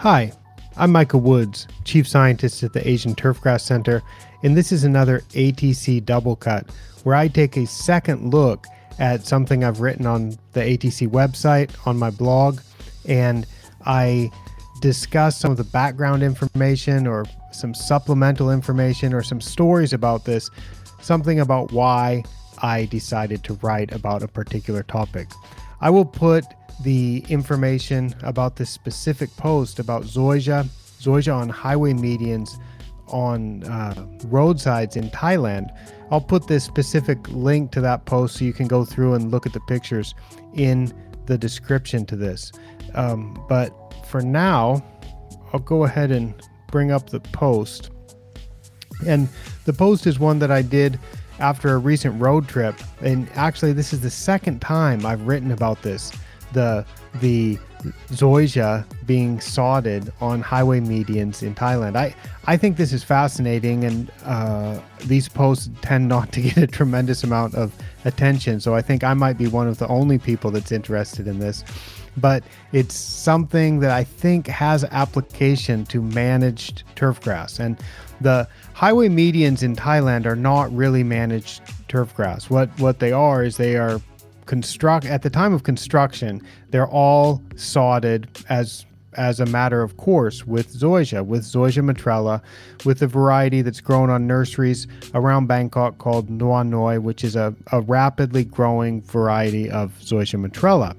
Hi, I'm Micah Woods, Chief Scientist at the Asian Turfgrass Center, and this is another ATC Double Cut, where I take a second look at something I've written on the ATC website, on my blog, and I discuss some of the background information or some supplemental information or some stories about this, something about why I decided to write about a particular topic. I will put the information about this specific post about Zoysia, Zoysia on highway medians on uh, roadsides in Thailand. I'll put this specific link to that post so you can go through and look at the pictures in the description to this. Um, but for now, I'll go ahead and bring up the post. And the post is one that I did after a recent road trip. And actually, this is the second time I've written about this the the zoysia being sodded on highway medians in Thailand. I I think this is fascinating, and uh, these posts tend not to get a tremendous amount of attention. So I think I might be one of the only people that's interested in this. But it's something that I think has application to managed turf grass. And the highway medians in Thailand are not really managed turf grass. What what they are is they are construct at the time of construction, they're all sodded as as a matter of course with zoysia, with zoysia matrella, with a variety that's grown on nurseries around Bangkok called Nuan Noi, which is a, a rapidly growing variety of zoysia matrella.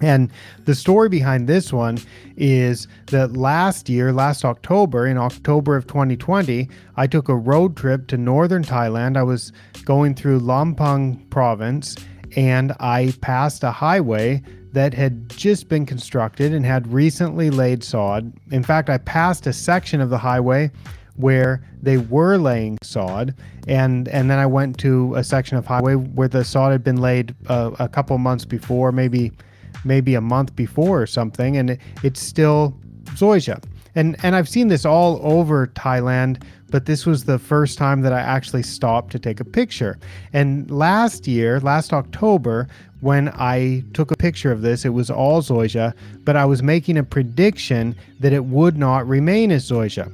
And the story behind this one is that last year, last October, in October of 2020, I took a road trip to northern Thailand. I was going through Lampang province and I passed a highway that had just been constructed and had recently laid sod. In fact, I passed a section of the highway where they were laying sod, and and then I went to a section of highway where the sod had been laid uh, a couple months before, maybe maybe a month before or something, and it, it's still zoysia. And and I've seen this all over Thailand but this was the first time that I actually stopped to take a picture. And last year, last October, when I took a picture of this, it was all zoysia, but I was making a prediction that it would not remain as zoysia.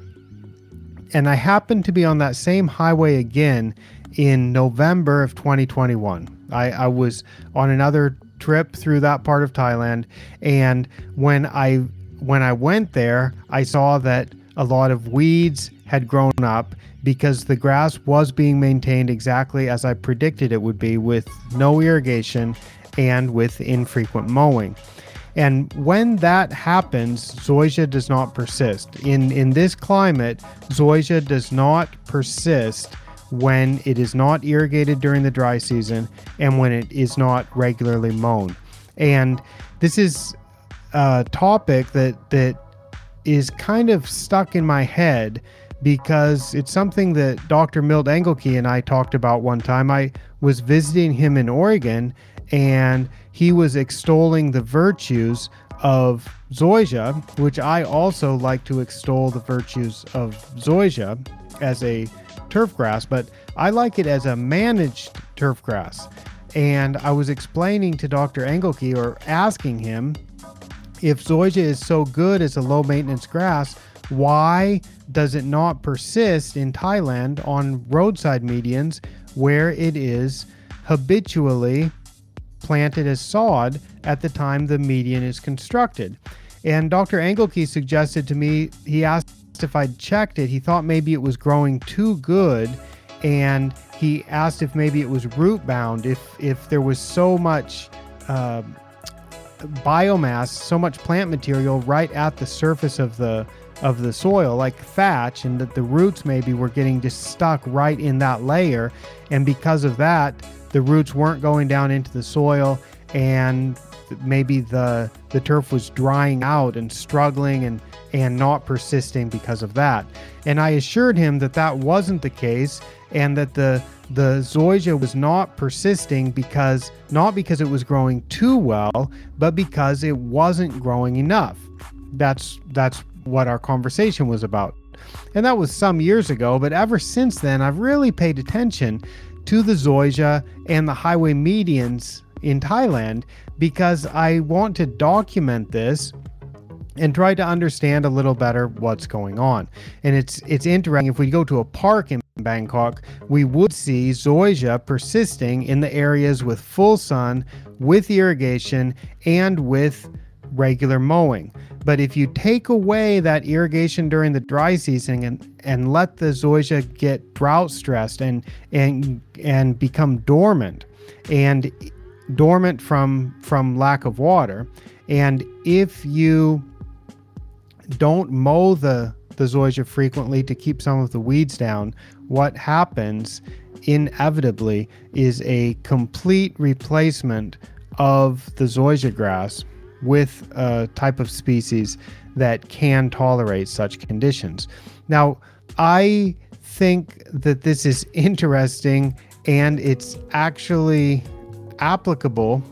And I happened to be on that same highway again in November of 2021. I, I was on another trip through that part of Thailand, and when I when I went there, I saw that a lot of weeds had grown up because the grass was being maintained exactly as I predicted it would be with no irrigation and with infrequent mowing. And when that happens, zoysia does not persist. In in this climate, zoysia does not persist when it is not irrigated during the dry season and when it is not regularly mown. And this is a topic that that is kind of stuck in my head because it's something that Dr. Milt Engelke and I talked about one time. I was visiting him in Oregon and he was extolling the virtues of zoysia, which I also like to extol the virtues of zoysia as a turf grass, but I like it as a managed turf grass. And I was explaining to Dr. Engelke or asking him if zoysia is so good as a low maintenance grass, why does it not persist in Thailand on roadside medians where it is habitually planted as sod at the time the median is constructed? And Dr. Engelke suggested to me, he asked if I'd checked it. He thought maybe it was growing too good and he asked if maybe it was root bound, if, if there was so much uh, biomass, so much plant material right at the surface of the of the soil, like thatch, and that the roots maybe were getting just stuck right in that layer. And because of that, the roots weren't going down into the soil and maybe the the turf was drying out and struggling and and not persisting because of that. And I assured him that that wasn't the case and that the the zoysia was not persisting because not because it was growing too well, but because it wasn't growing enough. That's that's what our conversation was about. And that was some years ago, but ever since then, I've really paid attention to the zoysia and the highway medians in Thailand because I want to document this and try to understand a little better what's going on. And it's it's interesting if we go to a park in Bangkok, we would see zoysia persisting in the areas with full sun, with irrigation, and with regular mowing. But if you take away that irrigation during the dry season and, and let the zoysia get drought stressed and and and become dormant and dormant from from lack of water, and if you don't mow the the zoysia frequently to keep some of the weeds down, what happens inevitably is a complete replacement of the zoysia grass with a type of species that can tolerate such conditions. Now, I think that this is interesting and it's actually applicable.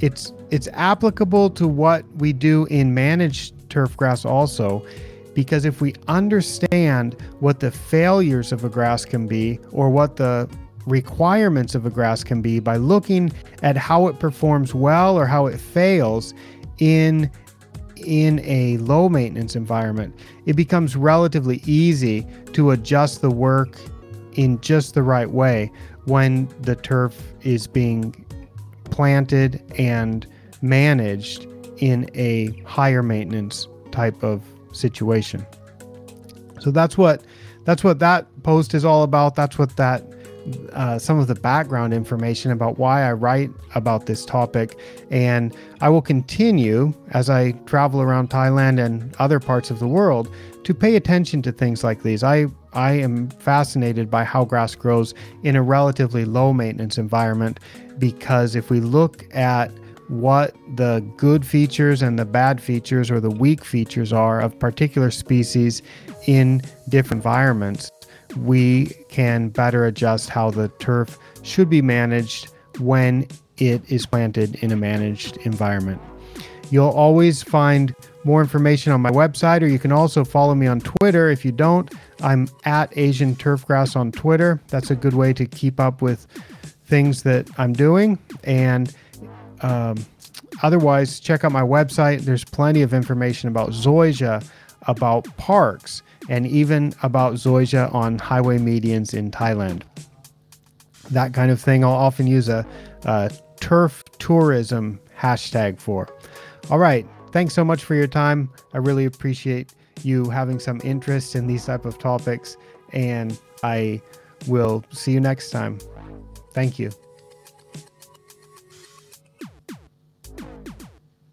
It's it's applicable to what we do in managed turf grass also because if we understand what the failures of a grass can be or what the requirements of a grass can be by looking at how it performs well or how it fails in in a low maintenance environment it becomes relatively easy to adjust the work in just the right way when the turf is being planted and managed in a higher maintenance type of situation so that's what that's what that post is all about that's what that uh, some of the background information about why I write about this topic. And I will continue as I travel around Thailand and other parts of the world to pay attention to things like these. I, I am fascinated by how grass grows in a relatively low maintenance environment because if we look at what the good features and the bad features or the weak features are of particular species in different environments, we can better adjust how the turf should be managed when it is planted in a managed environment. You'll always find more information on my website, or you can also follow me on Twitter. If you don't, I'm at Asian Turfgrass on Twitter. That's a good way to keep up with things that I'm doing. And um, otherwise, check out my website. There's plenty of information about zoysia, about parks, and even about zoysia on highway medians in Thailand. That kind of thing I'll often use a, a turf tourism hashtag for. All right, thanks so much for your time. I really appreciate you having some interest in these type of topics and I will see you next time. Thank you.